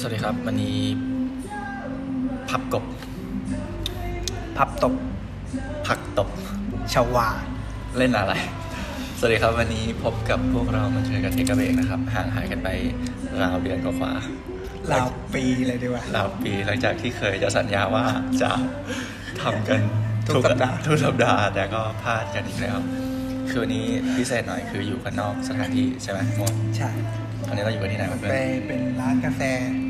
สวัสดีครับ วันนี้ พับกบ พับตบ ผักตบ ชาวา เล่นอะไร สวัสดีครับ วันนี้พบกับพวกเรามาเจอกันเทกระเบกนะครับ ห่างหายกันไปราวเดือนกว่าๆราวปีเลยดีกว่าราวปีหลังจากที่เคยจะสัญญาว่าจะทำกันทุกสัปดาห์ทุกสัปดาห์ แต่ก็พลาดกันอีกแล้ว คือวันนี้พิเศษหน่อยคืออยู่กันนอกสถานที่ใช่ไหมมดใช่ตอนนี้เราอยู่กันที่ไหนเพื่ไปอนเป็นร้านกาแฟๆ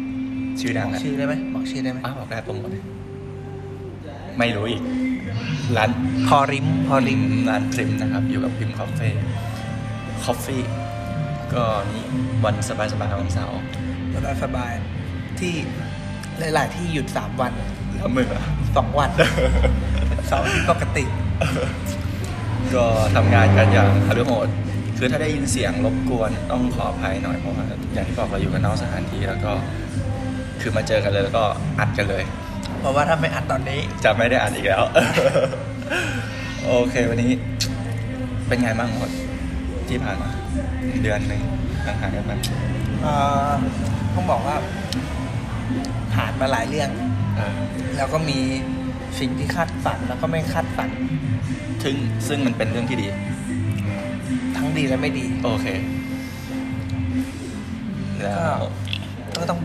ชื่อดับงอกนะชื่อได้ไหมบอกชื่อได้ไหมอ้าวบอกได้โปรโมทเลยไม่รู้อีก ร้านพอริมพอริริมมร้านพริมนะครับ อยู่กับพริมคอฟเฟ่คอฟฟี่ ก็นี่วันสบายสบายๆวันเสาร์สบายสบายๆที่หลาย ๆ ที่หยุดสามวันแล้วมึงอะ สองวัน เสาร์ที่ปกติ ก็ทำงานกันอย่างฮารุโหด คือถ้าได้ยินเสียงรบกวนต้องขออภัยหน่อยเพราะว่าอย่างที่บอกเราอยู่กันนอกสถานที่แล้วก็ คือมาเจอกันเลยแล้วก็อัดกันเลย เพราะว่าถ้าไม่อัดตอนนี้ จะไม่ได้อัดอีกแล้ว โอเค วันนี้เป็นไงบ้างหมดที่ผ่านมา เดือนหนึ่งห่างหายกันไปเอ่อต้องบอกว่า ผ่านมาหลายเรื่องเออแล้วก็มีสิ่งที่คาดฝันแล้วก็ไม่คาดฝันซึ่งซึ่งมันเป็นเรื่องที่ดี ทั้งดีและไม่ดี โอเค แล้วก็ต้อง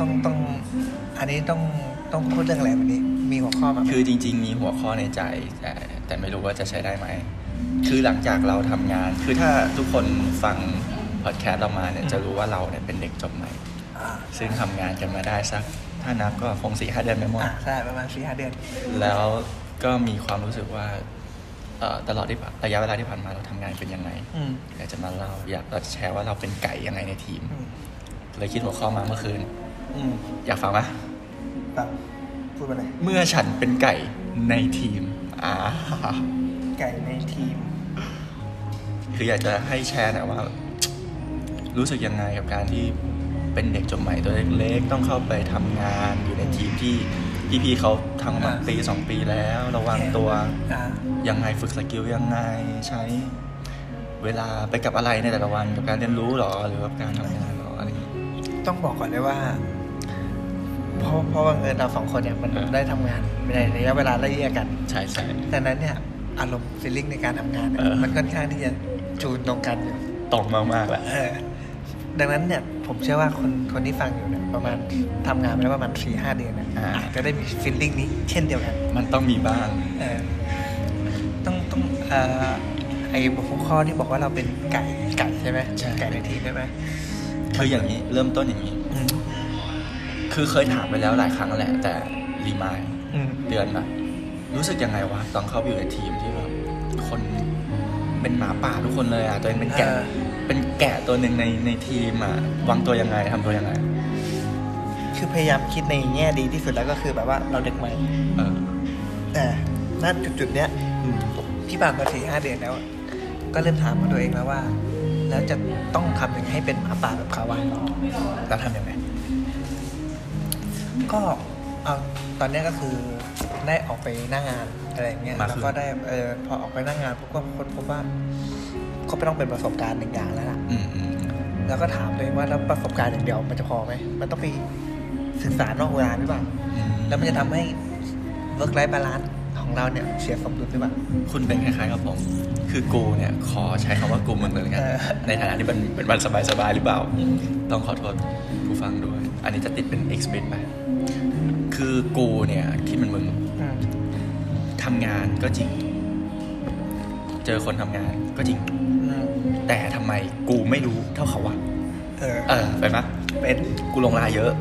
ต้องต้องอันนี้ต้องต้องพูดเรื่องอะไรวันนี้ มีหัวข้อมาไหมคือจริง ๆ มีหัวข้อในใจ แต่แต่ไม่รู้ว่าจะใช้ได้ไหม คือหลังจากเราทำงาน คือถ้าทุกคนฟังพอดแคสต์เรามาเนี่ยจะรู้ว่าเราเนี่ยเป็นเด็กจบใหม่อ่าซึ่งทำงานกันมาได้สักถ้านับก็คงสี่ห้าเดือนไม่หมดอ่าใช่ประมาณสี่ห้าเดือน แล้วก็มีความรู้สึกว่าเอ่อตลอดที่ผ่านระยะเวลาที่ผ่านมาเราทำงานเป็นยังไงอืมอยากจะมาเล่าอยากเราจะแชร์ว่าเราเป็นไก่ยังไงในทีมอืมเลยคิดหัวข้อมาเมื่อคืน อืมอยากฟังไหมแบบพูดไปเลยเมื่อฉันเป็นไก่ในทีม อ่า ไก่ในทีม คืออยากจะให้แชร์หน่อยว่า รู้สึกยังไงกับการที่เป็นเด็กจบใหม่ตัวเล็กๆ ต้องเข้าไปทำงานอยู่ในทีมที่พี่ๆเขาทำมาอ่าปีสองปีแล้ว ระวังตัว อ่ายังไงฝึกสกิลยังไงใช้เวลาไปกับอะไรในแต่ละวันกับการเรียนรู้หรอ หรือกับการทำงานหรออะไรอย่างงี้ต้องบอกก่อนเลยว่า เพราะเพราะว่าเงินเราสองคนเนี่ยมันอ่า ได้ทำงานในระยะเวลาไล่เลี่ยกันใช่ใช่ ดังนั้นเนี่ยอารมณ์ฟีลลิ่งในการทำงานเนี่ยเออ มันค่อนข้างที่จะจูนตรงกันอยู่ ตรงมากๆแหละ เออดังนั้นเนี่ยผมเชื่อว่าคนคนที่ฟังอยู่เนี่ยประมาณทำงานไปแล้วประมาณสี่ห้าเดือนเนี่ยอ่า อาจจะได้มีฟีลลิ่งนี้เช่นเดียวกันมันต้องมีบ้าง เออต้องต้องเอ่อไอ้หัวข้อที่บอกว่าเราเป็นไก่ไก่ใช่ไหมใช่ ไก่ในทีมใช่ไหม คืออย่างนี้เริ่มต้นอย่างนี้อืม คือเคยถามไปแล้วหลายครั้งแหละ แต่รีมายอืมเดือนมารู้สึกยังไงวะตอนเข้าไปอยู่ในทีมที่แบบคนเป็นหมาป่าทุกคนเลยอะตัวเองเป็นแกะ เออ เป็นแกะตัวหนึ่งในในทีมอะวางตัวยังไงทำตัวยังไง คือพยายามคิดในแง่ดีที่สุดแล้วก็คือแบบว่าเราเด็กใหม่เออแต่ณจุดจุดๆเนี้ยที่ผ่านมาสี่ห้าเดือนแล้วอะก็เริ่มถามกับตัวเองแล้วว่า แล้วจะต้องทำยังไงให้เป็นหมาป่าแบบเขาวะแล้วทำยังไง ก็เอาตอนเนี้ยก็คือได้ออกไปหน้างานอะไรอย่างเงี้ยมาแล้วคือก็ได้เออพอออกไปหน้างานผมก็ค้นพบว่าก็ไม่ต้องเป็นประสบการณ์หนึ่งอย่างแล้วล่ะ อืมอืมแล้วก็ถามตัวเองว่าแล้วประสบการณ์อย่างเดียวมันจะพอไหม มันต้องไปศึกษานอกเวลาหรือเปล่า อืมแล้วมันจะทำให้ work life balance ของเราเนี่ยเสียสมดุลหรือเปล่า คุณเป็นคล้ายๆกับผม คือกูเนี่ยขอใช้คำว่ากูมึงเลยแล้วกัน เออ ในฐานะที่มันเป็นวันสบายๆหรือเปล่า ต้องขอโทษผู้ฟังด้วย อันนี้จะติดเป็น expert ไป คือกูเนี่ยคิดเหมือนมึงอืมทำงานก็จริง เจอคนทำงานก็จริงอืมแต่ทำไมกูไม่รู้เท่าเขาวะเออ เออไปปะเป็นกูลงไลน์เยอะ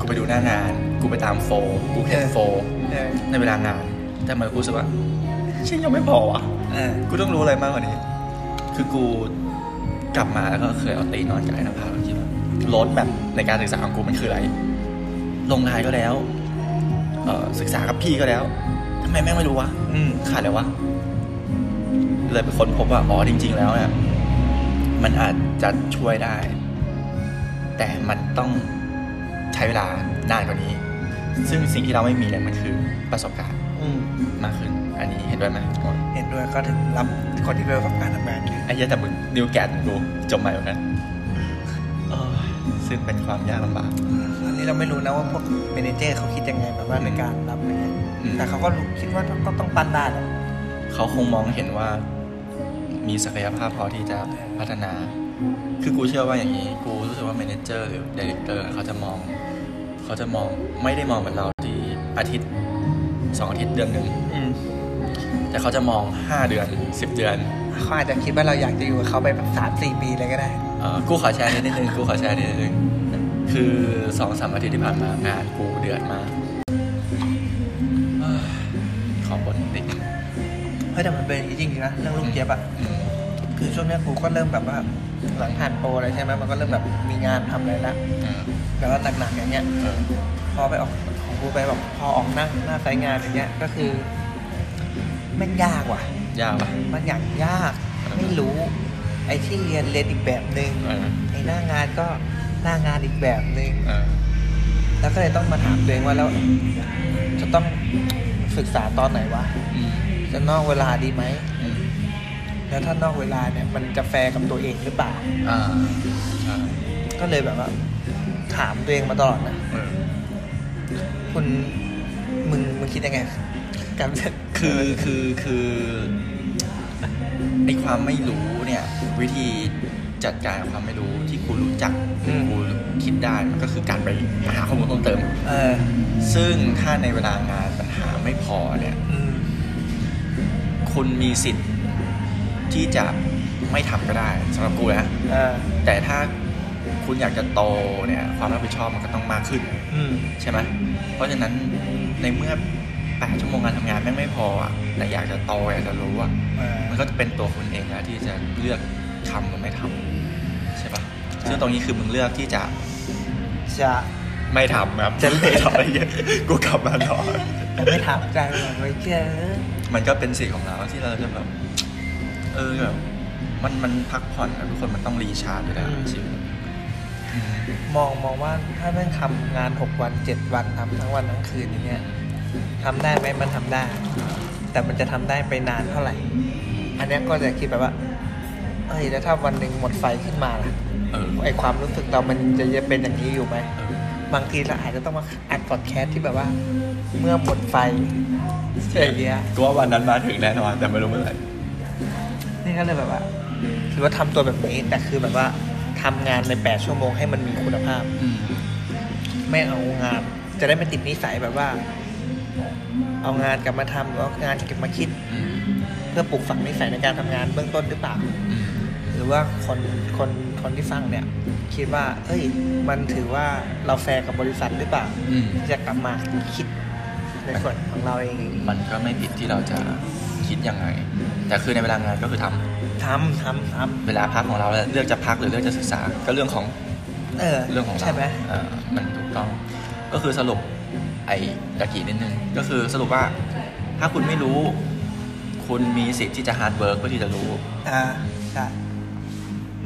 กูไปดูหน้างาน กูไปตามโฟล์กูเห็นเออโฟล์เออในเวลางาน แต่ทำไมกูรู้สึกว่าฉันยังไม่พอวะเออกูต้องรู้อะไรมากกว่านี้ คือกูกลับมาแล้วก็เคยเอาตีนอนกับไอ้นภาแล้วคิดว่าโรดแบบในการศึกษาของกูมันคืออะไร ลงไลน์ก็แล้วเอ่อ ศึกษากับพี่ก็แล้วทำไมแม่งไม่รู้วะอืมขาดอะไรวะเลยไปค้นพบว่าอ๋อจริง ๆ แล้วเนี่ยมันอาจจะช่วยได้ แต่มันต้องใช้เวลานานกว่านี้ ซึ่งสิ่งที่เราไม่มีเนี่ยมันคือประสบการณ์อืมมากขึ้น อันนี้เห็นด้วยไหมเห็นด้วยก็ถึงรับคนที่เป็นประสบการณ์ทำงานไงไอ้เหี้ยแต่มึงนิวแกนกูจบใหม่เหมือนกันเออซึ่งเป็นความยากลำบากตอ นนี้เราไม่รู้นะว่าพวกเมเนเจอร์เขาคิดยังไงแบบว่าในการรับอะไรเงี้ยอืมแต่เขาก็รู้คิดว่าก็ต้องปั้นได้แหละเขาคงมองเห็นว่ามีศักยภาพพอที่จะพัฒนา คือกูเชื่อว่าอย่างนี้ กูรู้สึกว่า m ม n เจอร์หรือดี r e c เตอร์เขาจะมอง เขาจะมองไม่ได้มองเหมือนเราที่อาทิตย์สองอาทิตย์เดือนหนึ่งอืมแต่เขาจะมองห้าเดือนสิบเดือนเขาอาจจะคิดว่าเราอยากจะอยู่กับเขาไปแบบสามสี่ปีเลยก็ได้เอ่อกูขอแชร์นิดนึงกูขอแชร์นิดนึง คือสองสามอาทิตย์ที่ผ่านมางานกูเดือดมากเอ้ยขอบ่นนิดนึงเฮ้ยแต่มันเป็นอย่างนี้จริงๆนะเรื่องลูกเจี๊ยบอะอืมคือช่วงเนี้ยกูก็เริ่มแบบว่าหลังผ่านโปรอะไรใช่ไหมมันก็เริ่มแบบมีงานทำอะไรละอืมแบบว่าหนักๆอย่างเงี้ยเออพอไปออกของกูไปแบบพอออกหน้าหน้าไซต์งานอย่างเงี้ยก็คือแม่งยากว่ะ ยากปะ มันอย่างยาก ไม่รู้ ไอ้ที่เรียนเรียนอีกแบบหนึ่งเออ ไอ้หน้างานก็ หน้างานอีกแบบหนึ่งเออแล้วก็เลยต้องมาถามตัวเองว่าแล้วจะต้องศึกษาตอนไหนวะ อืมจะนอกเวลาดีไหม อืมแล้วถ้านอกเวลาเนี่ยมันจะแฟร์กับตัวเองหรือเปล่า อ่าใช่ก็เลยแบบว่า ถามตัวเองมาตลอดนะ เออคุณมึงมึงคิดยังไงกับเรื่องคือคือคือไอความไม่รู้เนี่ย วิธี จัดการกับความไม่รู้ที่กูรู้จักกูคิดได้มันก็คือการไปหาข้อมูลเพิ่มเติมเออซึ่งถ้าในเวลางานปัญหาไม่พอเนี่ยอืมคุณมีสิทธิ์ที่จะไม่ทำก็ได้สำหรับกูนะเออแต่ถ้าคุณอยากจะโตเนี่ยความรับผิดชอบมันก็ต้องมากขึ้นอืมใช่ไหมเพราะฉะนั้นในเมื่อแปดชั่วโมงการทำงานแม่งไม่พออะแต่อยากจะโตอยากจะรู้อะเออมันก็จะเป็นตัวคุณเองนะที่จะเลือกทำหรือไม่ทำใช่ปะ ซึ่งตรงนี้คือมึงเลือกที่จะจะไม่ทำครับจะไม่ทำอะไรเงี้ยกูกลับมานอนจะไม่ถามใจหรอกไว้เจ้อมันก็เป็นสิทธิ์ของเราที่เราจะแบบเออแบบมันมันพักผ่อนนะทุกคนมันต้องรีชาร์จอยู่แล้วชีวิตอืมมองมองว่าถ้าแม่งทำงานหกวันเจ็ดวันทำทั้งวันทั้งคืนอย่างเงี้ยทำได้ไหมมันทำได้ แต่มันจะทำได้ไปนานเท่าไหร่ อันเนี้ยก็จะคิดแบบว่าเอ้ยแล้วถ้าวันหนึ่งหมดไฟขึ้นมาล่ะเออ ไอความรู้สึกเรามันจะยังเป็นอย่างนี้อยู่ไหมเออบางทีเราอาจจะต้องมาอัดพอดแคสต์ที่แบบว่า เมื่อหมดไฟอย่างเงี้ยกูว่าวันนั้นมาถึงแน่นอนแต่ไม่รู้เมื่อไหร่นี่ก็เลยแบบว่าคือว่าทำตัวแบบนี้แต่คือแบบว่าทำงานในแปดชั่วโมงให้มันมีคุณภาพอืมไม่เอางาน จะได้ไม่ติดนิสัยแบบว่า เอางานกลับมาทำหรือเอางานเก็บมาคิดอืมเพื่อปลูกฝังนิสัยในการทำงานเบื้องต้นหรือเปล่าอืมห รือว่าคนคนคนที่ฟังเนี่ย คิดว่า เอ้ย มันถือว่าเราแฟร์กับบริษัทหรือเปล่าอืม ที่จะกลับมาคิดในส่วนของเราเองมันก็ไม่ผิดที่เราจะคิดยังไง แต่คือในเวลางานก็คือทำทำทำทเวลาพักของเราเลือกจะพักหรือเลือกจะศึกษา ก็เรื่องของำเออเรื่องของเราใช่ไหมเออมันถูกต้อง ก็คือสรุปไอ้ตะกี้นิดนึง ก็คือสรุปว่าถ้าคุณไม่รู้ คุณมีสิทธิ์ที่จะ hard work เพื่อที่จะรู้ อ่าใช่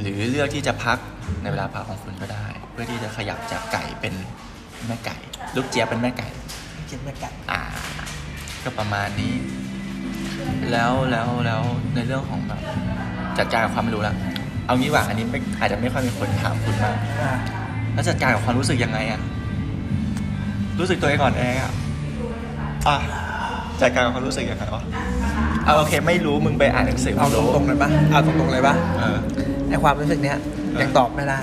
หรือเลือกที่จะพักในเวลาพักของคุณก็ได้ เพื่อที่จะขยับจากไก่เป็นแม่ไก่ ลูกเจี๊ยบเป็นแม่ไก่คิดไม่กันอ่าก็ประมาณนี้ แล้วแล้วแล้วในเรื่องของแบบจัดการกับความไม่รู้ละเอางี้ว่าอันนี้ไม่อาจจะไม่ค่อยมีคนถามคุณมากอ่าแล้วจัดการกับความรู้สึกยังไงอะรู้สึกตัวเองก่อนแออะอะจัดการกับความรู้สึกยังไงวะเอาโอเค ไม่รู้มึงไปอ่านหนังสือเอาตมึรงๆเลยปะเอาตรงๆเลยปะเออ ไอความรู้สึกเนี้ยเออยังตอบไม่ได้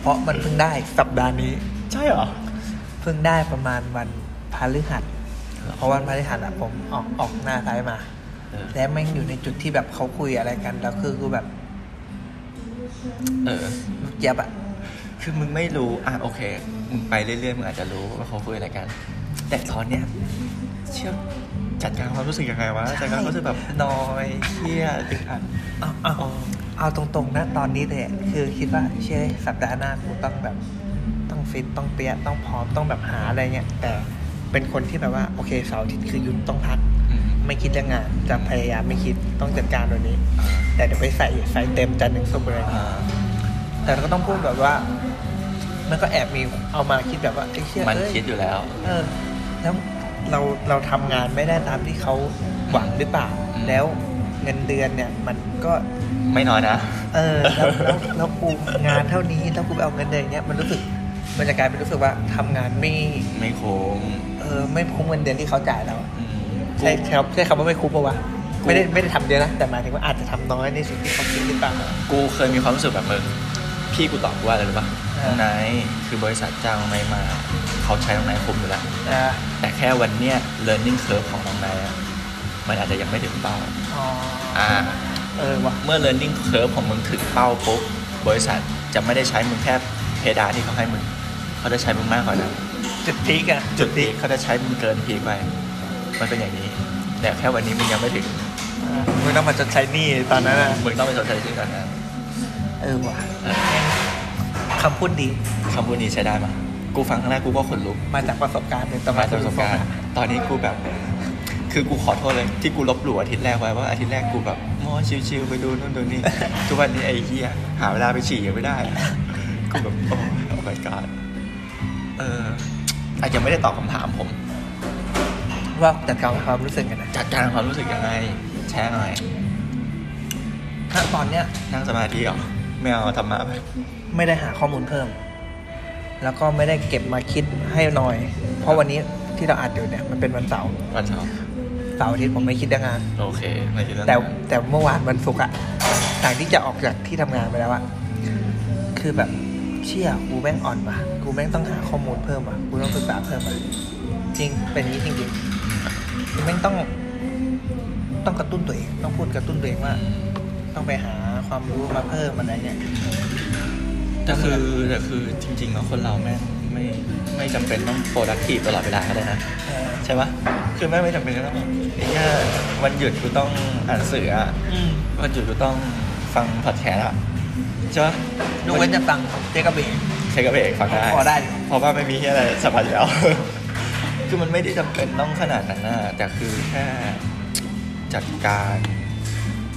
เพราะมันเพิ่งได้สัปดาห์นี้ ใช่เหรอ เพิ่งได้ประมาณวันพฤหัสเพราะวันพฤหัสอะผมออกออกหน้าซ้ายมาเออแล้วแม่งอยู่ในจุดที่แบบเขาคุยอะไรกัน แล้วคือกูแบบ เออเจี๊ยบอะคือมึงไม่รู้ อะโอเค มึงไปเรื่อยๆ มึงอาจจะรู้ว่าเขาคุยอะไรกัน แต่ตอนเนี้ยเชื่อจัดการความรู้สึกยังไงวะจัดการความรู้สึกแบบนอยเครียดอึดอัดเอาเอา เอาตรงๆนะตอนนี้เลยอะคือคิดว่าเชื่อสัปดาห์หน้ากูต้องแบบต้องฟิตต้องเปี้ยต้องพร้อมต้องแบบหาอะไรเงี้ยแต่เป็นคนที่แบบว่าโอเคเสาร์อาทิตย์คือหยุดต้องพักอืมไม่คิดเรื่องงานจะพยายามไม่คิดต้องจัดการตัวนี้อ่าแต่เดี๋ยวไปใส่ใส่เต็มจันทร์ถึงศุกร์เลยอ่าแต่เราก็ต้องพูดแบบว่า มันก็แอบมีเอามาคิดแบบว่าไอ้เชี่ยมันเอ้ยคิดอยู่แล้ว เออ แล้วเราเราทำงานไม่ได้ตามที่เขาหวังหรือเปล่าอืมแล้ว เงินเดือนเนี่ย มันก็ไม่น้อยนะ เออแล้วแล้วแล้วกูงานเท่านี้แล้วกูไปเอาเงินเดือนอย่างเงี้ยมันรู้สึกมันจะกลายเป็นรู้สึกว่าทำงานไม่ไม่โค้งเออไม่คุ้มเงินเดือนที่เขาจ่ายเรา อืมใช่ครับใช่คำว่าไม่คุ้มปะวะกูไม่ได้ไม่ได้ทำเยอะนะ แต่หมายถึงว่าอาจจะทำน้อยในสิ่งที่เขาคิดหรือเปล่า กูเคยมีความรู้สึกแบบมึงพี่กูตอบกูว่าอะไรรู้ป่ะอ่าน้องไนท์คือบริษัทจ้างน้องไนท์มา เขาใช้น้องไนท์คุ้มอยู่แล้ว อ่าแต่แค่วันเนี้ย learning curve ของน้องไนท์อะ มันอาจจะยังไม่ถึงเป้าอ๋ออ่าเออวะเมื่อ learning curve ของมึงถึงเป้าปุ๊บบริษัทจะไม่ได้ใช้มึงแค่เพดานที่เขาให้มึงเขาจะใช้มึงมากกว่านั้นจุดพีกอะจุดพีคเขาจะใช้มึงเกินพีคไปมันเป็นอย่างนี้แต่แค่วันนี้มึงยังไม่ถึงอ่ามึงต้องมาจดใช้หนี้ตอนนั้นอะมึงต้องไปชดใช้ที่ก่อนนะเออวะคำพูดดีคำพูดนี้ใช้ได้ปะกูฟังครั้งแรกกูก็ขนลุกมาจากประสบการณ์เป็นตมาจากประสบการณ์ ตอนนี้กูแบบ คือกูขอโทษเลยที่กูลบหลู่อาทิตย์แรกไว้ว่าอาทิตย์แรกกูแบบโม้ชิวๆไปดูนู่นดูนี่ ทุกวันนี้ไอ้เหี้ยหาเวลาไปฉี่ยังไม่ได้ กูแบบโอ้โอ้ my god เอออาจจะไม่ได้ตอบคำถามผม ว่าจัดการความรู้สึกกันนะจัดการความรู้สึกยังไง แชร์หน่อยถ้าตอนเนี้ยนั่งสมาธิเหรอไม่เอาธรรมะไปไม่ได้หาข้อมูลเพิ่ม แล้วก็ไม่ได้เก็บมาคิดให้หน่อย เพราะวันนี้ที่เราอัดอยู่เนี่ยมันเป็นวันเสาร์วันเสาร์ เสาร์อาทิตย์ผมไม่คิดเรื่องงาน โอเคไม่คิดเรื่องแต่นั้นแต่เมื่อวานวันศุกร์อะต่างที่จะออกจากที่ทำงานไปแล้วอะคือแบบเชี่ยกูแม่งอ่อนว่ะกูแม่งต้องหาข้อมูลเพิ่มว่ะกูต้องศึกษาเพิ่มว่ะจริงเป็นอย่างนี้จริงๆกูแม่งต้อง ต้องกระตุ้นตัวเองต้องพูดกระตุ้นตัวเองว่า ต้องไปหาความรู้มาเพิ่มอะไรเงี้ยแต่คือแต่คือจริงๆแล้วคนเราแม่ง ไม่ไม่จำเป็นต้อง productive ตลอดเวลาก็ได้นะเออใช่ปะคือแม่งไม่จำเป็นต้องแบบไอ้เหี้ยวันหยุดกูต้องอ่านหนังสืออะอืมวันหยุดกูต้องฟังพอดแคสต์อะใช่ปะยกเว้นจะฟังเจ๊กระเบงใช้กระเบรกฟังได้พอได้อยู่เพราะว่าไม่มีที่อะไรสัมผัสอยู่แล้วคือมันไม่ได้จำเป็นต้องขนาดนั้นนะแต่คือแค่จัดการ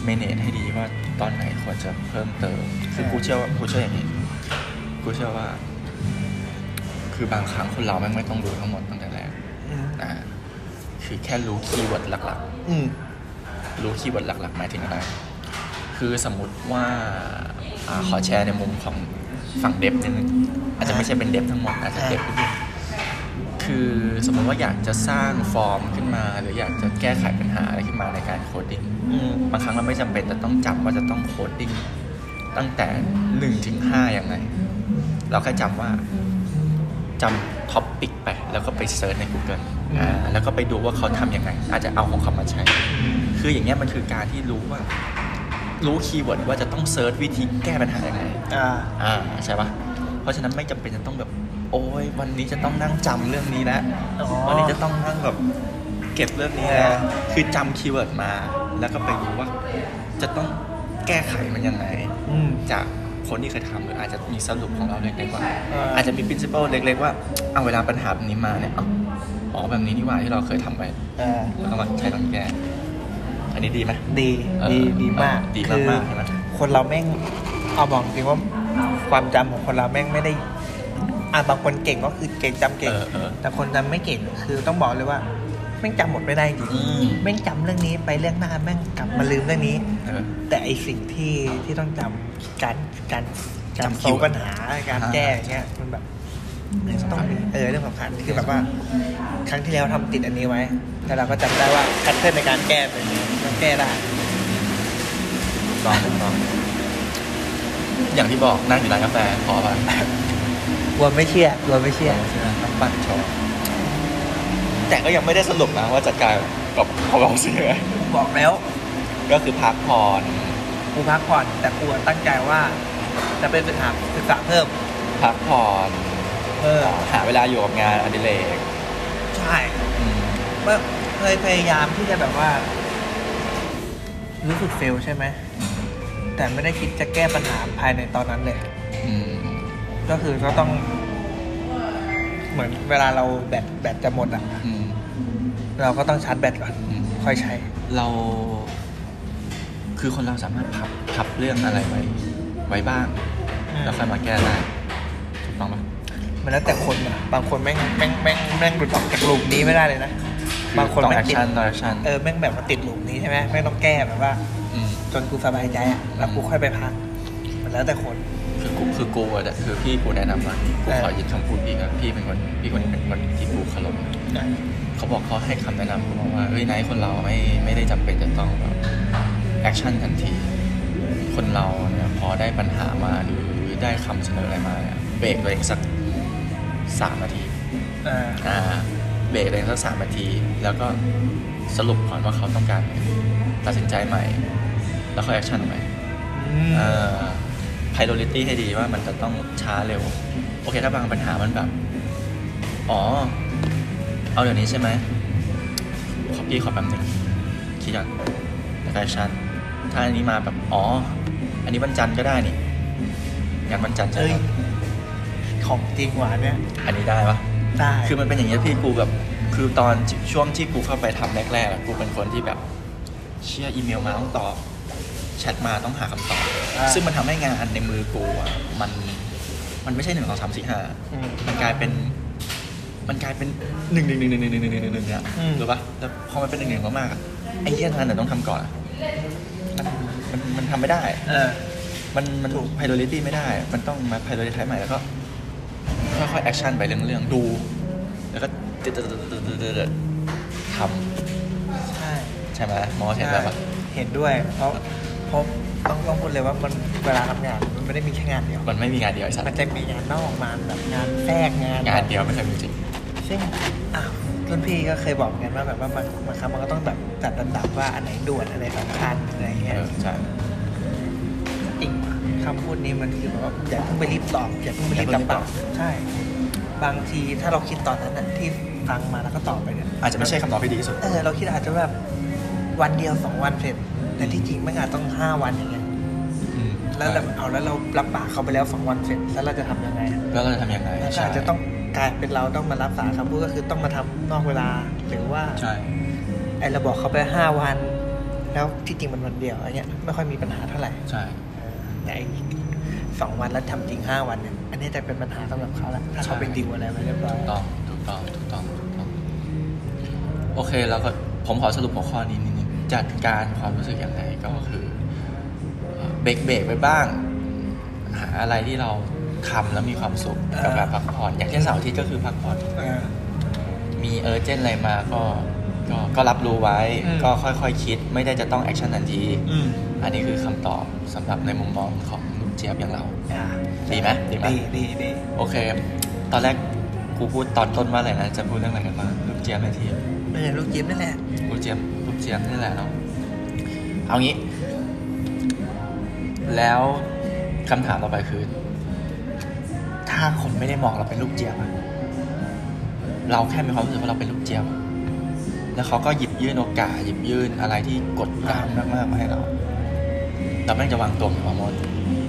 เมเนจให้ดีว่าตอนไหนควรจะเพิ่มเติม คือกูเชื่อว่ากูเชื่ออย่างนี้ กูเชื่อว่า คือบางครั้งคนเราแม่งไม่ต้องรู้ทั้งหมดตั้งแต่แรกอืมนะคือแค่รู้ keyword หลักอืมๆรู้ keyword หลักๆหมายถึงอะไร คือสมมติว่าอาขอแชร์ในมุมของฝั่ง dev นิดนึงอาจจะไม่ใช่เป็น dev ทั้งหมดอาจจะ dev นิดนึงคือสมมติว่าอยากจะสร้างฟอร์มขึ้นมา หรืออยากจะแก้ไขปัญหาอะไรขึ้นมาในการ coding อืมบางครั้งเราไม่จำเป็นจะต้องจำว่าจะต้อง codingตั้งแต่หนึ่งถึงห้าอย่างไรเราแค่จำว่า จำ topic ไป แล้วก็ไป search ใน Google อ่าแล้วก็ไปดูว่าเขาทำยังไง อาจจะเอาของเขามาใช้ คืออย่างเงี้ยมันคือการที่รู้ว่ารู้ keyword ว่าจะต้อง search วิธีแก้ปัญหายังไงอ่าอ่าใช่ปะเพราะฉะนั้นไม่จำเป็นจะต้องแบบ โอ้ยวันนี้จะต้องนั่งจำเรื่องนี้แล้วอ๋อ วันนี้จะต้องนั่งแบบเก็บเรื่องนี้เอแล้วอคือจำ keyword มา แล้วก็ไปดูว่าจะต้องแก้ไขมันยังไง อืม จาก คนที่เคยทำหรืออาจจะมีสรุปของเราเล็กๆว่าเออออาจจะมี principle เล็ก ๆ ว่าเอาเวลาปัญหาแบบนี้มาเนี่ยเอาอ๋อแบบนี้นี่หว่าที่เราเคยทำไปอ่าแล้วก็มาใช้ตอนแก้อันนี้ดีไหม ดีเออดีดีมากดีคือมากๆใช่ไหม คนเราแม่งเอาบอกจริงว่าความจำของคนเราแม่งไม่ได้อะบางคนเก่งก็คือเก่งจำเก่ง เออเออ แต่คนจำไม่เก่งคือต้องบอกเลยว่า แม่งจำหมดไม่ได้จริงอืมแม่งจำเรื่องนี้ไปเรื่องหน้าแม่งกลับมาลืมเรื่องนี้เออแต่ไอสิ่งที่ที่ต้องจำการการการจำโซ keyword ปัญหาการแก้อย่างเงี้ยมันแบบต้องมีเออเรื่องสำคัญคือแบบว่า ครั้งที่แล้วทำติดอันนี้ไว้แล้วเราก็จำได้ว่าแพทเทิร์นในการแก้เป็นยังไงมันแก้ได้ลองลองอย่างที่บอกนั่งอยู่ร้านกาแฟพอป่ะกลัวไม่เชื่อกลัวไม่เชื่อน้ำปั่นชอบ แต่ก็ยังไม่ได้สรุปนะว่าจัดการกับของเราสิไงบอกแล้วก็คือพักผ่อนกูพักผ่อนแต่กูตั้งใจว่าจะเป็นศึกษาศึกษาเพิ่ม พักผ่อนเออหาเวลาอยู่กับงานอดิเรกใช่อืมว่าเคยพยายามที่จะแบบว่า รู้สึกเฟลใช่ไหมแต่ไม่ได้คิดจะแก้ปัญหาภายในตอนนั้นเลยอืมก็คือก็ต้อง เหมือนเวลาเราแบตแบตจะหมดอะอืม เราก็ต้องชาร์จแบตก่อนอืมค่อยใช้ เรา คือคนเราสามารถพับพับเรื่องอะไรไว้ ไว้บ้าง แล้วค่อยมาแก้ได้ถูกต้องปะมันแล้วแต่คนอะบางคนแม่งแม่งแม่งแม่งหลุดออกจากหลุมนี้ไม่ได้เลยนะบางคนต้องแม่ง action ต้อง action เออแม่งแบบมาติดหลุมนี้ใช่ไหมแม่งต้องแก้แบบว่าอืมจนกูสบายใจอะแล้วกูค่อยไปพักมันแล้วแต่คนอคือกูคือกูอะคือพี่กูแนะนำว่ากูขอยึดคำพูดพี่ครับพี่เป็นคนพี่คนนี้เป็นคนที่กูเคารพอ่า เขาบอกเขาให้คำแนะนำเขาบอกว่าเฮ้ยไนท์คนเราไม่ไม่ได้จำเป็นจะต้องแบบ action ทันที คนเราเนี่ยพอได้ปัญหามาหรือได้คำเสนออะไรมาเนี่ยเบรกตัวเองสักสามนาทีอ่าอ่าเบรกตัวเองสักสามนาที แล้วก็สรุปก่อนว่าเขาต้องการตัดสินใจใหม่ แล้วเขา action ใหม่อืมเอ่อ priority ให้ดีว่ามันจะต้องช้าเร็ว โอเคถ้าบางปัญหามันแบบ อ๋อ เอาเดี๋ยวนี้ใช่ไหมขอพี่ขอแป๊บหนึ่งคิดก่อนแล้วก็ action ถ้าอันนี้มาแบบอ๋อ อันนี้วันจันทร์ก็ได้นี่งานวันจันทร์ใช่เอ้ไหยมของจริงหวานเนี่ย อันนี้ได้ปะได้ คือมันเป็นอย่างนี้ยพี่กูแบบคือตอนช่วงที่กูเข้าไปทำแรกๆอะกูเป็นคนที่แบบเชื่ออีเมลมาต้องตอบแชทมาต้องหาคำตอบาซึ่งมันทำให้งานในมือกูอะมันมันไม่ใช่หนึ่งสองสามสี่ห้าอืมมันกลายเป็น มันกลายเป็นหนึ่งหนึ่งหนึ่งหนึ่งหนึ่งหนึ่งหนึ่งหนึ่งหนึ่งเนี่ยอืมรู้ปะแล้วพอมันเป็นหนึ่งหนึ่งมากๆอะไอ้เหี้ยงานไหนต้องทำก่อนอะมันมันมันทำไม่ได้ เออ มันมันถูก priority ไม่ได้ มันต้องมา priority ใหม่แล้วก็ค่อยๆ action ไปเรื่องๆ ดู แล้วก็เดือดๆๆๆทใช่ำใช่ไหมมอเห็นแบบปะ เห็นด้วย เพราะเพราะต้องต้องพูดเลยว่ามันเวลาทำงานมันไม่ได้มีแค่งานเดียว มันไม่มีงานเดียวไอ้สัตมันจะมีงานนอกมาแบบงานแทรกงานงานเดียวไม่เคยมีจริง ซึ่งอ้าวรุ่นพี่ก็เคยบอกเหมือนกันว่าแบบว่าบางบางครั้งมันก็ต้องแบบจัดลำดับว่าอันไหนด่วนอันไหนสำคัญอะไรเงี้เอยอใช่จริงว่ะคำพูดนี้มันคือแบบว่าอย่าเพิ่งไปรีบตอบอย่าเพิ่งไปรีบอย่าเพิ่งรีบตตออบบใช่ บางทีถ้าเราคิดตอนนั้นน่ะที่ฟังมาแล้วก็ตอบไปเนี่ยอาจจะไม่ใช่คำตอบที่ดีที่สุด เออเราคิดอาจจะแบบวันเดียวสองวันเสร็จ แต่ที่จริงไม่อาจต้องห้าวันอย่างเงี้ยอืมแล้วเราเอาแล้วเรารับปากเขาไปแล้วสองวันเสร็จแล้วเราจะทำยังไงอะแล้วเราจะทำยังไง แล้วก็อาจจะต้อง กลายเป็นเราต้องมารับสารคำพูดก็คือต้องมาทำนอกเวลาหรือว่าใช่ไอเราบอกเขาไปห้าวัน แล้วที่จริงมันวันเดียวอะไรเงี้ยไม่ค่อยมีปัญหาเท่าไหร่ใช่เออแต่อีกสองวันแล้วทำจริงห้าวันเนี่ยอันนี้จะเป็นปัญหาสำหรับเขาแหละถ้าเขาไปดิวอะไรมาเรียบร้อยถูกต้องถูกต้องถูกต้องถูกต้องโอเคแล้วก็ผมขอสรุปหัวข้อนี้นิดนึงจัดการความรู้สึกอย่างไรก็คือเอ่อเบรกเบรกไว้บ้าง หาอะไรที่เรา ทำแล้วมีความสุขกับการพักผ่อน อย่างเช่นเสาร์อาทิตย์ก็คือพักผ่อนเออมี urgent อะไรมาก็ก็ก็รับรู้ไว้อืมก็ค่อยๆคคิด ไม่ได้จะต้อง action ทันทีอืมอันนี้คือคำตอบสำหรับในมุมมองของลูกเจี๊ยบอย่างเราอ่าดีไหมดีไหมดีดีดีโอเค ตอนแรกกูพูดตอนต้นว่าอะไรนะจะพูดเรื่องอะไรกันบ้างลูกเจี๊ยบในทีมเออลูกยิ้มนั่นแหละลูกเจี๊ยบลูกเจี๊ยบนี่แหละเนาะเอางี้ แล้วคำถามต่อไปคือ ถ้าคนไม่ได้มองเราเป็นลูกเจี๊ยบอะเราแค่มีความรู้สึกว่าเราเป็นลูกเจี๊ยบอะแล้วเขาก็หยิบยื่นโอกาส หยิบยื่นอะไรที่กดดันมากๆมาให้เราเราแม่งจะวางตัวเป็นฮอร์โมน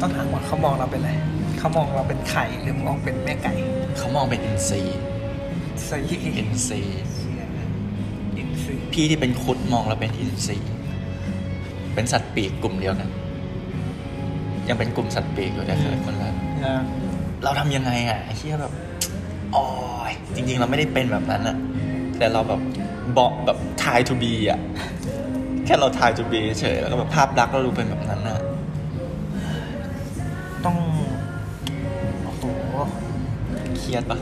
ต้องถามว่าเขามองเราเป็นอะไรเขามองเราเป็นไข่หรือมองเป็นแม่ไก่เขามองเป็นอินซีย์ซีอินซีย์อินซีพี่ที่เป็นคุดมองเราเป็นอินทรีย์เป็นสัตว์ปีกกลุ่มเดียวกันยังเป็นกลุ่มสัตว์ปีกอยู่แต่คือคนละนะ เราทำยังไงอะไอ้เชี่ยแบบอ๋อยจริง ๆ เราไม่ได้เป็นแบบนั้นอะ แต่เราแบบบอกแบบ try to be อะ แค่เรา try to be เฉยแล้วก็แบบภาพลักษณ์เราดูเป็นแบบนั้นอะ ต้องโอ้โหเครียดปะ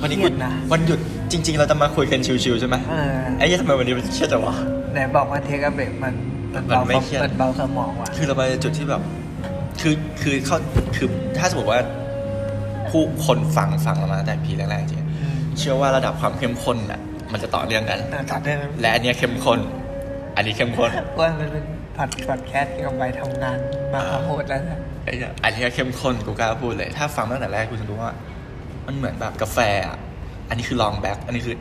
วันนี้เครีกูยดนะวันหยุดจริง ๆ เราจะมาคุยกันชิวๆใช่ไหมเออไอ้เหี้ยทำไมวันนี้มันเครียดจังวะไหนบอกว่าเทคเบรกมันมันมันเบาไม่เครียดมันเบาสมองว่ะคือเราไปจุดที่แบบ คือคือเขาคือถ้าสมมติว่า ผู้คนฟังฟังเรามาตั้งแต่พีแรกๆจริงอืมเชื่อว่าระดับความเข้มข้นน่ะมันจะต่อเนื่องกันแต่ตัดได้ไหมและอันเนี้ยเข้มข้น อันนี้เข้มข้นว่ามันเป็นผัดผัดแคสเกี่ยวกับใบทำงานมาอ่าโหดแล้วนะไอ้เนี่ยอันเนี้ยเข้มข้นกูกล้าพูดเลย ถ้าฟังตั้งแต่แรกกูจะรู้ว่า มันเหมือนแบบกาแฟอะอันนี้คือ long black อันนี้คือ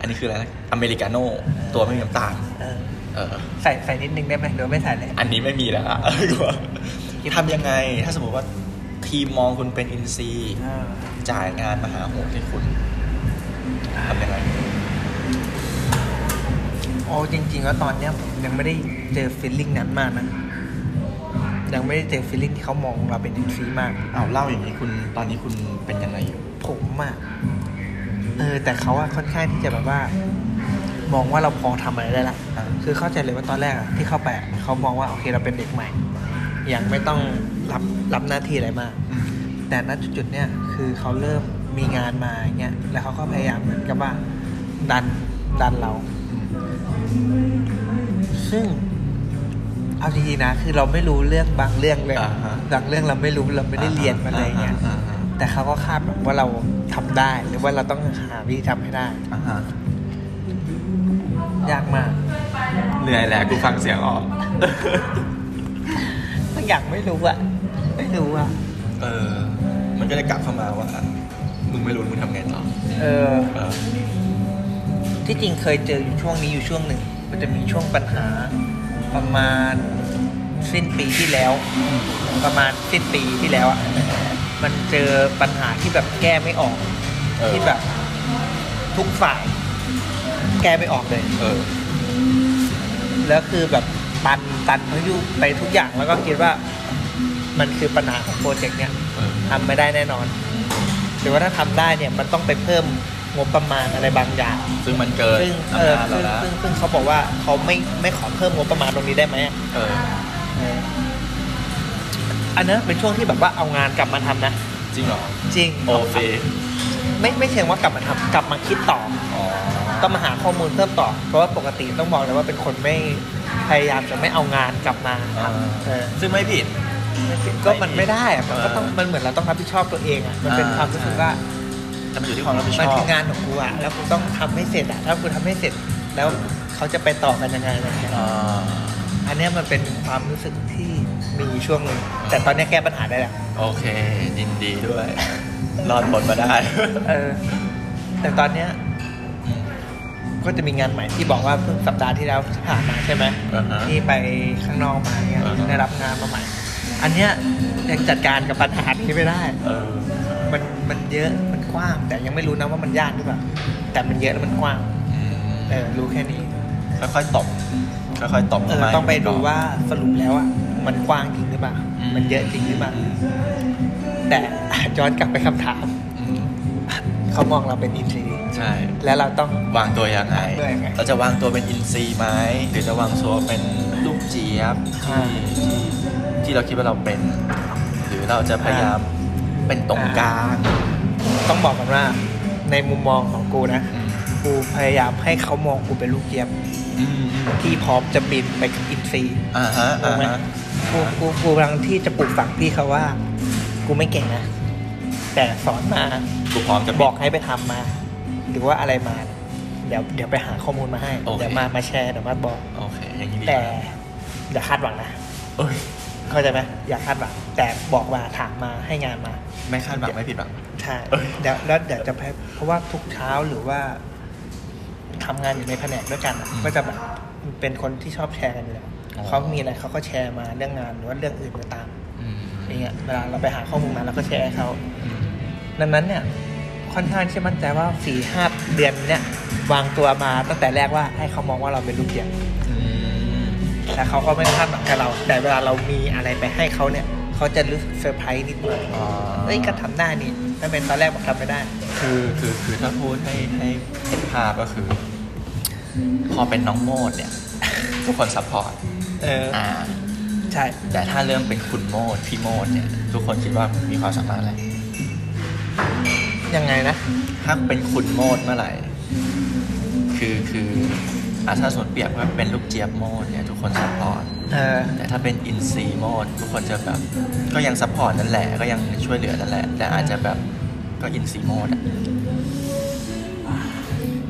อันนี้คืออะไรนะอเมริกาโน่ตัวไม่มีน้ำตาลเออเออใส่ใส่นิดนึงได้ไหมหรือไม่ใส่เลยอันนี้ไม่มีแล้วอะกูว่าทำยังไง ถ้าสมมติว่า ทีมมองคุณเป็นอินทรีอ่าจ่ายงานมาหาโหดให้คุณทำยังไงโอ้จริงๆแล้วตอนเนี้ยผมยังไม่ได้เจอ feeling นั้นมากนะยังไม่ได้เจอ feeling ที่เขามองเราเป็นอินทรีมากอ้าวเล่าอย่างนี้คุณตอนนี้คุณเป็นยังไงอยู่ผมอะเออแต่เขาอะค่อนข้างที่จะแบบว่า มองว่าเราพอทำอะไรได้ละอ่าคือเข้าใจเลยว่าตอนแรกอะที่เข้าไปอะเขามองว่าโอเคเราเป็นเด็กใหม่ยังไม่ต้อง รับรับหน้าที่อะไรมากอืมแต่ณจุดๆเนี้ยคือเขาเริ่มมีงานมาอย่างเงี้ยแล้วเขาก็พยายามเหมือนกับว่า ดันดันเรา ซึ่งเอาจริงๆนะ คือเราไม่รู้เรื่องบางเรื่องเลยอ่าฮะบางเรื่องเราไม่รู้เราไม่ได้เรียนมาอะไรเงี้ยอ่าฮะแต่เขาก็คาดหวังว่าเราทำได้ หรือว่าเราต้องหาวิธีทำให้ได้อ่าฮะยากมาก เหนื่อยแหละกูฟังเสียงออกไม่อยากไม่รู้อะ ไม่รู้อะเออ มันก็เลยกลับเข้ามาว่า มึงไม่รู้มึงทำไงต่อเออ เออที่จริงเคยเจออยู่ช่วงนี้อยู่ช่วงหนึ่ง มันจะมีช่วงปัญหาประมาณสิ้นปีที่แล้ว ประมาณสิ้นปีที่แล้วอะ มันเจอปัญหาที่แบบแก้ไม่ออก เออที่แบบ ทุกฝ่าย แก้ไม่ออกเลย เออ แล้วคือแบบตันตันทั้งยุไปทุกอย่างแล้วก็คิดว่า มันคือปัญหาของโปรเจกต์เนี้ยเออทำไม่ได้แน่นอน หรือว่าถ้าทำได้เนี่ยมันต้องไปเพิ่มงบประมาณอะไรบางอย่าง ซึ่งมันเกินซึ่งเอออำนาจเราซึ่งแล้วซึ่งซึ่งเขาบอกว่าเขาไม่ไม่ขอเพิ่มงบประมาณตรงนี้ได้ไหมอะเออเอออันนั้นเป็นช่วงที่แบบว่าเอางานกลับมาทำนะ จริงเหรอ จริงโอเคไม่ไม่เชิงว่ากลับมาทำกลับมาคิดต่ออ๋อต้องมาหาข้อมูลเพิ่มต่อ เพราะว่าปกติต้องบอกเลยว่าเป็นคนไม่พยายามจะไม่เอางานกลับมาทำเออซึ่งไม่ผิด ก็มันไม่ได้อะมันก็ต้องเออมันเหมือนเราต้องรับผิดชอบตัวเองอะมันเป็นอ่าความรู้สึกว่าแต่มันอยู่ที่ความรับผิดชมันอบคืองานของกูอะแล้วกูต้องทำให้เสร็จอะถ้ากูทำให้เสร็จ แล้วเขาจะไปต่อกันยังไงอะไรเงี้ยอ่าอันเนี้ยมันเป็นความรู้สึกที่มีช่วงหนึ่งแต่ตอนเนี้ยแก้ปัญหาได้แล้วโอเคยินดีด้วยรอดพ้นมาได้เออแต่ตอนเนี้ยก็จะมีงานใหม่ที่บอกว่าเพิ่งสัปดาห์ที่แล้วที่ผ่านมาใช่ไหมอ่าฮะที่ไปข้างนอกมาเนี่ยอ่าฮะได้รับงานมาใหม่ อันเนี้ยยังจัดการกับปัญหานี้ไม่ได้ เออมันมันเยอะมันกว้าง แต่ยังไม่รู้นะว่ามันยากหรือเปล่าแต่มันเยอะแล้วมันกว้างอืมเออรู้แค่นี้ค่อยๆตบค่อยๆตบเออเข้ามาต้องไปดูว่าสรุปแล้วอะมันกว้างจริงหรือเปล่าอืมมันเยอะจริงหรือเปล่าแต่ย้อนกลับไปคำถาม อืมเขามองเราเป็นอินทรีย์ใช่ แล้วเราต้อง วางตัวยังไง วางตัวยังไงเราจะวางตัวเป็นอินซีย์ไหมหรือจะวางตัวเป็นลูกเจี๊ยบอ่า ที่ที่ ที่เราคิดว่าเราเป็น หรือเราจะพยายามเป็นตรงกลาง ต้องบอกกันว่าในมุมมองของกูนะอืมกูพยายามให้เขามองกูเป็นลูกเจี๊ยบอืมอืมที่พร้อมจะบินไปกับอินซีย์อ่าฮะถูอ่ากไหมฮะกูกูกูกำลังที่จะปลูกฝังพี่เขาว่า กูไม่เก่งนะ แต่สอนมากูพร้อมจะบอกให้ไปทำมา หรือว่าอะไรมา เดี๋ยวเดี๋ยวไปหาข้อมูลมาให้โอเคเดี๋ยวมามาแชร์เดี๋ยวมาบอกโอเคอย่างนี้ดีแต่อย่าคาดหวังนะ เอ้ยเข้าใจไหมอย่าคาดหวังแต่บอกมาถามมาให้งานมา ไม่คาดหวังไม่ผิดหวัง ใช่เอ้ยเดี๋ยวแล้วเดี๋ยวจะไปเพราะว่าทุกเช้าหรือว่าทำงานอยู่ในแผนกด้วยกันอะก็จะแบบเป็นคนที่ชอบแชร์กันอยู่แล้วเขามีอะไรเขาก็แชร์มาเรื่องงานหรือว่าเรื่องอื่นก็ตามอืมอย่างเงี้ยเวลาเราไปหาข้อมูลมาเราก็แชร์ให้เขาอืมดังนั้นเนี่ยค่อนข้างที่จะมั่นใจว่าสี่ห้าเดือนเนี่ยวางตัวมาตั้งแต่แรกว่าให้เขามองว่าเราเป็นลูกเดียวอืม แต่เขาก็ไม่คาดหวังกับเรา แต่เวลาเรามีอะไรไปให้เขาเนี่ยเขาจะรู้สึกเซอร์ไพรส์นิดหน่อยอ๋อ เอ้ยก็ทำได้นี่ถ้าเป็นตอนแรกบอกทำไม่ได้ คือคือคือถ้าพูดให้ให้เห็นภาพก็คือ พอเป็นน้องโมดเนี่ย ทุกคน support เอออ่า ใช่ แต่ถ้าเริ่มเป็นคุณโมดพี่โมดเนี่ย ทุกคนคิดว่ามีความสามารถอะไรยังไงนะ ถ้าเป็นคุณโมดเมื่อไหร่ คือคือ อาถ้าส่วนเปรียบว่าเป็นลูกเจี๊ยบโมดเนี่ยทุกคน support เออ แต่ถ้าเป็นอินทรีโมดทุกคนจะแบบก็ยัง support นั่นแหละก็ยังช่วยเหลือนั่นแหละ แต่อาจจะแบบก็อินทรีโมดอะ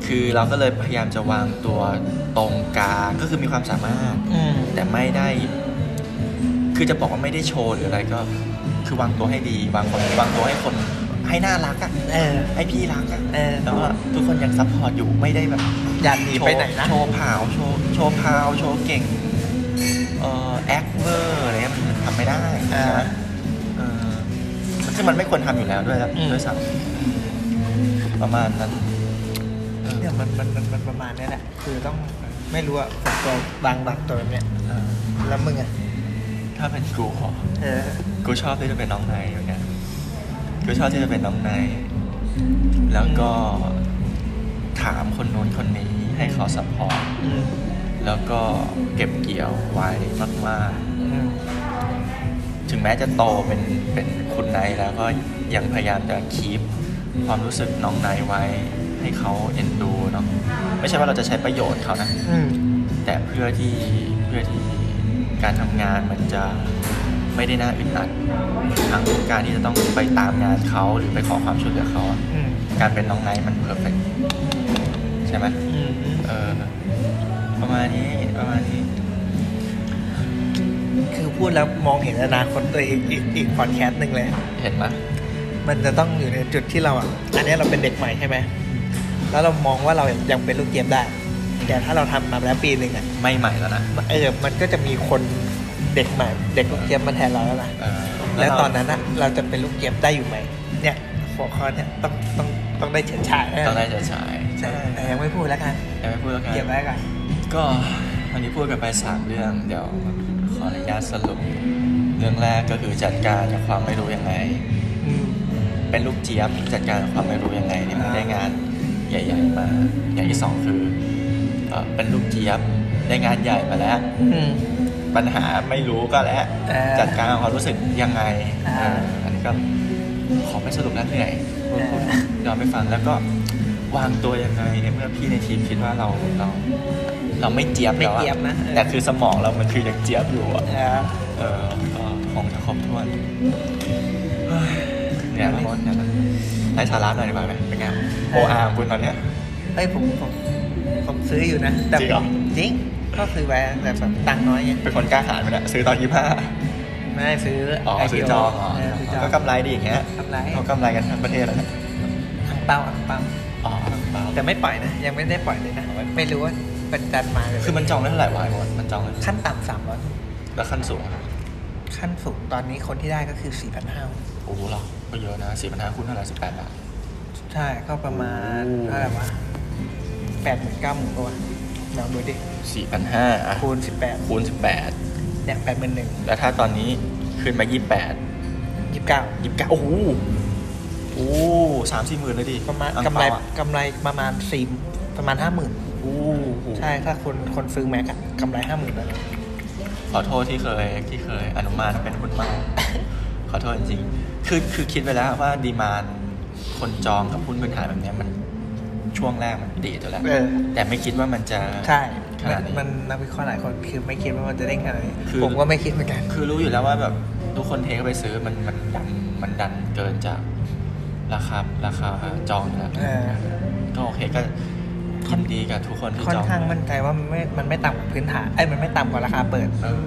คือเราก็เลยพยายามจะวางตัวตรงกลางก็คือมีความสามารถ อืม แต่ไม่ได้ คือจะบอกว่าไม่ได้โชว์หรืออะไรก็ คือวางตัวให้ดีวางคนวางตัวให้คนให้น่ารักอะเออ ให้พี่รักอะเออแต่ว่าทุกคนยัง support อยู่ไม่ได้แบบอ ย่าหนีไปไหนนะ โชว์ผาวโชว์โชว์พาวโชว์เก่ง เอ่อ act over อะไรเงี้ยมันทำไม่ได้อ่าใช่ไหมเออซึ่งมันไม่ควรทำอยู่แล้วด้วยอืมด้วยซ้ำประมาณนั้นเออเนี่ยมันมันมันมันประมาณเนี้ยแหละคือต้องไม่รู้อะฝึกตัวบางบางตัวแบบเนี้ยเออแล้วมึงอะถ้าเป็นกูขอเออกูชอบที่จะเป็นน้องนายอย่างเงี้ยกูชอบที่จะเป็นน้องนายแล้วก็ ถามคนโน้นคนนี้ให้เขา support อืมแล้วก็เก็บเกี่ยวไว้มากอืมๆถึงแม้จะโตเป็นเป็นคุณนายแล้วก็ยังพยายามจะ keep ความรู้สึกน้องนายไว้ ให้เขาเอ็นดูเนาะไม่ใช่ว่าเราจะใช้ประโยชน์เขานะอืมแต่เพื่อที่เพื่อที่การทำงานมันจะไม่ได้น่าอึดอัดทั้งการที่จะต้องไปตามงานเขาหรือไปขอความช่วยเหลือเขาอะอืมการเป็นน้องไนท์มันเพอร์เฟก ใช่ไหมอืมเออประมาณนี้ประมาณนี้ คือพูดแล้วมองเห็นอนาคตตัวเองอีกอีกพอดแคสต์หนึ่งเลย เห็นไหมมันจะต้องอยู่ในจุดที่เราอะ อันนี้เราเป็นเด็กใหม่ใช่ไหม แล้วเรามองว่าเรายังเป็นลูกเกมได้ แต่ถ้าเราทำมาแล้วปีหนึ่งอะ ไม่ใหม่แล้วนะ เออ มันก็จะมีคนเด็กใหม่ เด็กลูกเกมมาแทนเราแล้วนะเออแล้วตอนนั้นนะเราจะเป็นลูกเกมได้อยู่ไหม เนี่ยหัวข้อเนี่ยต้องต้องต้องได้เฉิดฉายแน่ต้องได้จะฉาย ใช่แต่ยังไม่พูดแล้วกันยังไม่พูดแล้วกันเก็บไว้ก่อนก็วันนี้พูดกันไปสามเรื่องเดี๋ยวขออนุญาตสรุปเรื่องแรกก็คือจัดการกับความไม่รู้ยังไงอืมเป็นลูกเจี๊ยบจัดการกับความไม่รู้ยังไงนี่มันได้งานใหญ่ๆมา อย่างที่สองคือเอ่อเป็นลูกเจี๊ยบได้งานใหญ่มาแล้วอืมปัญหาไม่รู้ก็แล้วเออจัดการกับความรู้สึกยังไงอ่าเอออันนี้ก็ขอไม่สรุปแล้วเหนื่อยเออยอมไปฟังแล้วก็ วางตัวยังไงในเมื่อพี่ในทีมคิดว่าเราเรา เราไม่เจี๊ยบไม่แล้วอะเจี๊ยบนะเออแต่คือสมองเรามันคือยังเจี๊ยบอยู่อะเออเออก็คงจะครบถ้วนเฮ้ยเนี่ยละมดเนี่ยไร้สาระหน่อยดีกว่าไหมเป็นไงโออาร์คุณตอนเนี้ยเฮ้ยผมผมผมซื้ออยู่นะแต่จริงเหรอจริงก็ซื้อไว้แต่แบบตังค์น้อยไงเป็นคนกล้าหาญไปเนี่ยซื้อตอนยี่ห้าไม่ได้ซื้ออ๋อ IPO ซื้อจองอ๋อเซื้อจองก็กำไรดีอย่างเงี้ยกำไรเขากำไรกันทั้งประเทศแล้วนะอังเปาอังเปาอ๋อเปล่า แต่ไม่ปล่อยนะ ยังไม่ได้ปล่อยเลยนะ ไม่รู้ว่าเป็นจันมาหรืคือมันจองได้เท่าไหร่วะไอ้หมดมันจองได้ขั้นต่ำสามร้อยแล้วขั้นสูงอะขั้นสูงตอนนี้คนที่ได้ก็คือสี่พันห้าโอ้โหเหรอก็เยอะนะสี่พันห้าคูณเท่าไหร่สิบแปดบาทใช่ก็ประมาณโอ้เท่าไหร่วะแปดหมื่นเก้าหมื่นกว่าลองดูดิสี่พันห้าอะคูณสิบแปดคูณสิบแปดเนี่ยแปดหมื่นหนึ่งแล้วถ้าตอนนี้ขึ้นมายี่แปดยี่สิบเก้ายี่สิบเก้าโอ้โหโอ้สามสี่หมื่นเลยดิประมาณอังกำไรเปาอะกำไรประมาณสี่ประมาณห้าหมื่นโอ้โหใช่ถ้าคนคนซื้อแม็กอะกำไรห้าหมื่นแล้วขอโทษที่เคยที่เคยอนุมานเป็นหุ้นเมาขอโทษจริงๆคือคือคิดไปแล้วว่าดีมานคนจองกับหุ้นพื้นฐานแบบเนี้ยมันช่วงแรกมันดีตัวแล้ว เออ แต่ไม่คิดว่ามันจะ ใช่ขมันาดนนี้มันนักวิเคราะห์หลายคนคือไม่คิดว่ามันจะเด้งขนาดนี้คือ ผมก็ไม่คิดเหมือนกัน คือรู้อยู่แล้วว่าแบบทุกคนเทเข้าไปซื้อมันมันดันมันดันเกินจาก ราคาราคาจองอยู่แล้วเออก็โอเคก็ยินดีกับทุกคนที่ค่อจนองข้างมั่นใจว่ามันไม่มันไม่ต่ำกว่าพื้นฐานไอ้ยมันไม่ต่ำกว่าราคาเปิดเออ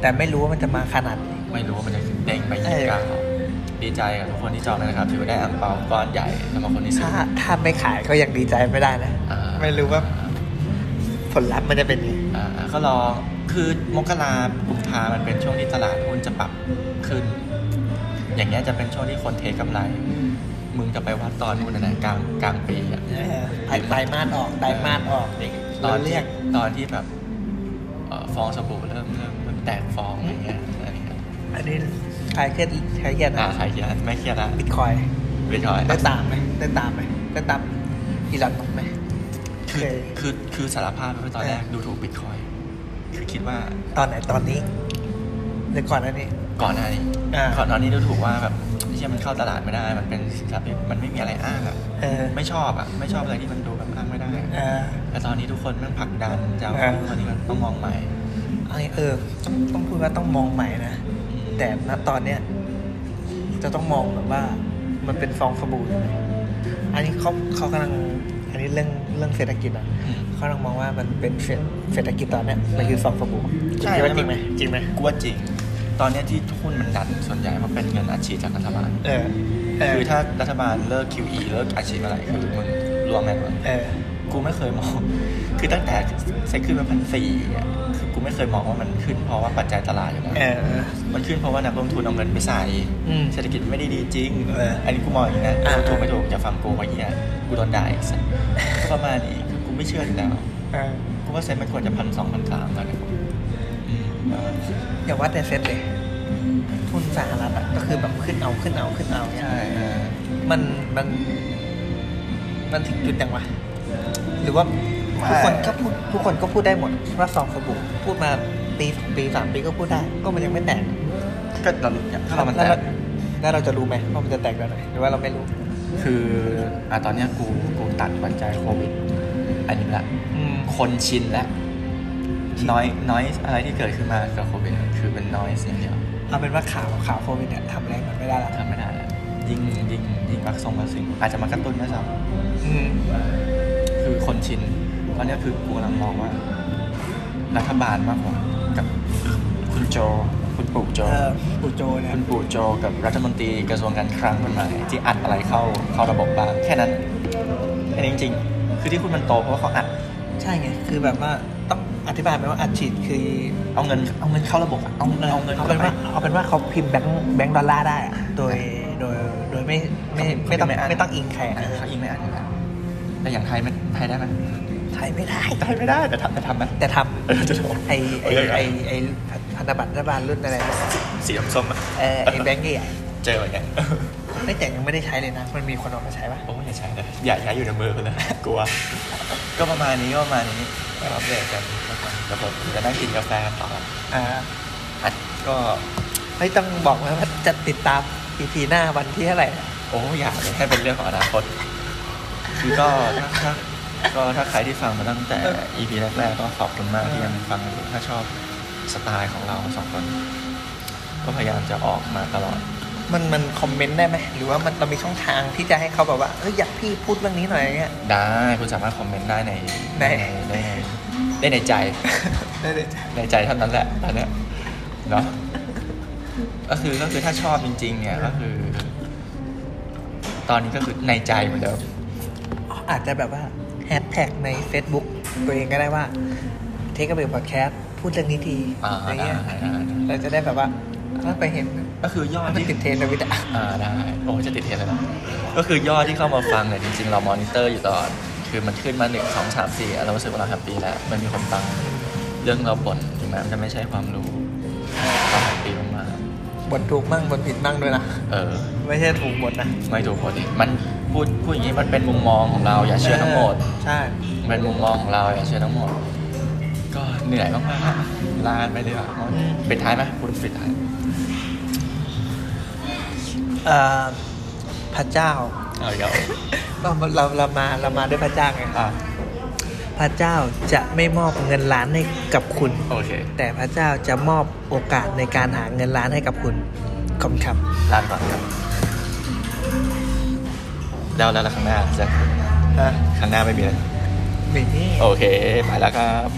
แต่ไม่รู้ว่ามันจะมาขนาดไหนไม่รู้ว่ามันจะเด้งไปเอยี่อสิบเก้าดีใจกับทุกคนที่จองเลยนะครับถือว่าได้อังเปาก้อนใหญ่สำหรับคนที่ซื้อถ้าถ้าไม่ขายก็ยังดีใจไม่ได้นะอ่าไม่รู้ว่าผลลัพธ์มันจะเป็นยังไงอ่าก็รอคือมกรากุมภามันเป็นช่วงที่ตลาดหุ้นจะปรับขึ้น อย่างเงี้ยจะเป็นช่วงที่คนเทกำไร มึงจะไปวัดตอนนู้นนะกลางกลางปีอะเออไตไตรมาสออกไตรมาสออกนี่ตอนเราที่เรียกตอนที่แบบเอ่อฟองสบู่เริ่มเริ่มเริ่มแตกฟองอะไรเงี้ยอะไรเงี้ยอันนี้ใครเครียดใครเครียดอ่านะใครเครียดไม่เครียดละบิตคอยบิตคอยได้ตามไหมได้ตามไหมได้ตามอีลอนมัสก์ไหมคือเคยคือคือสารภาพว่าตอนแรกดูถูกบิตคอยคือคิดว่าตอนไหนตอนนี้หรือก่อนหน้านี้ ก่อนหน้านี้อ่าก่อนหน้านี้ดูถูกว่าแบบ ไม่ใช่มันเข้าตลาดไม่ได้ มันเป็นสินทรัพย์ที่มันไม่มีอะไรอ้างอะเออ ไม่ชอบอะไม่ชอบอะไรที่มันดูแบบอ้างไม่ได้เออแต่ตอนนี้ทุกคนแมันผลักดันจะเอาอ่า คนนี้มันต้องมองใหม่ไอเออต้องต้องพูดว่าต้องมองใหม่นะ แต่ณตอนเนี้ยจะต้องมองแบบว่ามันเป็นฟองสบู่อยู่อันนี้เขาเขากำลังอันนี้เรื่องเรื่องเศรษฐกิจอะอืม เขากำลังมองว่ามันเป็นเศรษเศรษฐกิจตอนเนี้ยมันคือฟองสบู่ใช่ คิดว่าจริงไหมจริงไหม กูว่าจริง ตอนเนี้ยที่หุ้นมันดันส่วนใหญ่เพราะเป็นเงินอัดฉีดจากรัฐบาลเออเออคือถ้ารัฐบาลเลิก QE เลิกอัดฉีดเมื่อไหร่คือมึงรวมแน่นอนเออกูไม่เคยมอง คือตั้งแต่เซ็ตขึ้นมาพันสี่อะคือกูไม่เคยมองว่ามันขึ้นเพราะว่าปัจจัยตลาดอยู่แล้วเออเออมันขึ้นเพราะว่านักลงทุนเอาเงินไปใส่อืมเศรษฐกิจไม่ได้ดีจริงเอออันนี้กูมองอย่างนี้นะอ่าถูกไม่ถูกอย่าฟังกูว่าเฮียกูโดนด่าอีกสัสก็ประมาณนี้คือกูไม่เชื่ออยู่แล้วเออกูว่าเซ็ตมันควรจะพันสองพันสามตอนนี้ อืมเอออย่าว่าแต่เซ็ตเลยทุนสหรัฐอะก็คือแบบขึ้นเอาขึ้นเอาขึ้นเอาเนี่ยใช่เออมันมัน มันถึงจุดยังวะหรือว่าทุกคนก็พูดทุกคนก็พูดได้หมดว่าฟองสบู่พูดมาปีสองปีสามปีก็พูดได้ ก็มันยังไม่แตกก็เราเนี่ยถ้าเรามันแตแล้วกแล้วเราจะรู้ไหมว่ามันจะแตกแบบไหนหรือว่าเราไม่รู้ คืออะตอนเนี้ยกูกูตัดปัจจัยโควิด อันนี้ละ อืม คนชินแล้ว น้อยน้อยอะไรที่เกิดขึ้นมากับโควิดคือเป็นน้อยอย่างเดียวเอาเป็นว่าข่าวข่าวโควิดเนี่ยทำอะไรมันไม่ได้ละทำไม่ได้แล้วยิ่งยิ่งยิ่งวัคซงวัคซีนอาจจะมากระตุ้นด้วยซ้อืมคือคนชินตอนเนี้ยคือกูกำลังมองว่า รัฐบาลอเมริกากับคุณโจคุณปู่โจเออปู่โจเนี่ยคุณปู่โจกับรัฐมนตรีกระทรวงการคลังคนใหม่ที่อัดอะไรเข้าเข้าระบบบ้างแค่นั้นแค่นี้จริง ๆ คือที่คุณมันโตเพราะว่าเขาอัด ใช่ไง คือแบบว่าต้ องอธิบายไหมว่าอัดฉีดคือเอาเงินเอาเงินเข้าระบบอะเอาเอาเงินเอาเป็นว่าเอาเป็นว่าเขาพิมพ์แบงค์แบงค์ดอลลาร์ได้อะโดยโดยโดยไม่ไม่ไม่ต้องไม่ต้องอิงใครอะเออเขายิงไม่อัดอยู่แล้วแต่อย่างไทยมันไทยได้ไหมไทยไม่ได้ไทยไม่ได้แต่ทำแต่ทำไหมแต่ทเออจะทำำไอไอไอไอพันธบัตรรัฐบาลรุ่นอะไรนะสีส้มๆอะเออไอแบงค์ใหญ่เจออย่างเงี้ยๆไม่แต่ยังไม่ได้ใช้เลยนะ มันมีคนเออกมาใช้ปะโอ้ยอย่าใช้เลยอย่าใช้อยู่ในมือคุณนะกลัว ก็ประมาณนี้ก็ประมาณนี้ก็อัปเดตกันแล้วกันเดี๋ยวผมจะนั่งกินกาแฟต่ออ่าอัดก็ไม่ต้องบอกนะว่าจะติดตาม EP หน้าวันที่เท่าไหร่นะโอ้อยากเลยให้เป็นเรื่องของอนาคตคือก็ถ้าถ้าก็ถ้าใครที่ฟังมาตั้งแต่ EP แรกๆก็ขอบคุณมากที่ยังฟังอยู่ถ้าชอบสไตล์ของเราสองคน ก็พยายามจะออกมาตลอด มันมันคอมเมนต์ได้ไหมหรือว่ามันเรามีช่องทางที่จะให้เขาแบบว่าเอยอยากพี่พูดเรื่องนี้หน่อยอย่างเงี้ย ได้คุณสามารถคอมเมนต์ได้ในในได้ในได้ในใจ ได้เลยในใจเท่านั้นแหละตอนเนี้ยเนาะก็คือก็คือถ้าชอบจริง ๆ เนี่ยก็คือ ตอนนี้ก็คือในใจเหมือนเดิมอาจจะแบบว่าแฮชแท็กใน Facebook ตัวเองก็ได้ว่าเทคกับเบลพอดแคสต์พูดเรื่องนี้ทีอ่าอะไรเงี้ยได้ได้ได้ เราจะได้แบบว่าถ้าไปเห็น ก็คือยอดมันที่ติดเทรนด์ในทวิตอะอ่าได้โอ้จะติดเทรนด์เลยนะก็คือยอดที่เข้ามาฟังเนี่ยจริงๆ เรามอนิเตอร์อยู่ตลอดคือมันขึ้นมาหนึ่งสองสามสี่เรารู้สึกว่าเรา happy แล้วมันมีคนฟังเรื่องเราบ่นถึงแม้มันจะไม่ใช่ความรู้เรา happy มากบ่นถูกมั่งบ่นผิดมั่งด้วยนะๆเออ ไม่ใช่ถูกหมดนะ ไม่ถูกคนมันพูดพูดอย่างนี้มันเป็นมุมมองของเราอย่าเชื่อทั้งหมด ใช่ เป็นมุมมองของเราอย่าเชื่อทั้งหมด ก็เหนื่อยมากๆลาไปเลยอะปิดท้ายไหมคุณปิดท้ายเอ่อ พระเจ้าเอาอีกแล้วเราเราเรามาเรามาด้วยพระเจ้าไงอะพระเจ้าจะไม่มอบเงินล้านให้กับคุณโอเคแต่พระเจ้าจะมอบโอกาสในการหาเงินล้านให้กับคุณขอบคุณครับลาไปก่อนครับแล้วแล้วแล้วข้างหน้าจะนะข้างหน้าไม่มีแล้วมีนี่โอเคไปแล้วครับ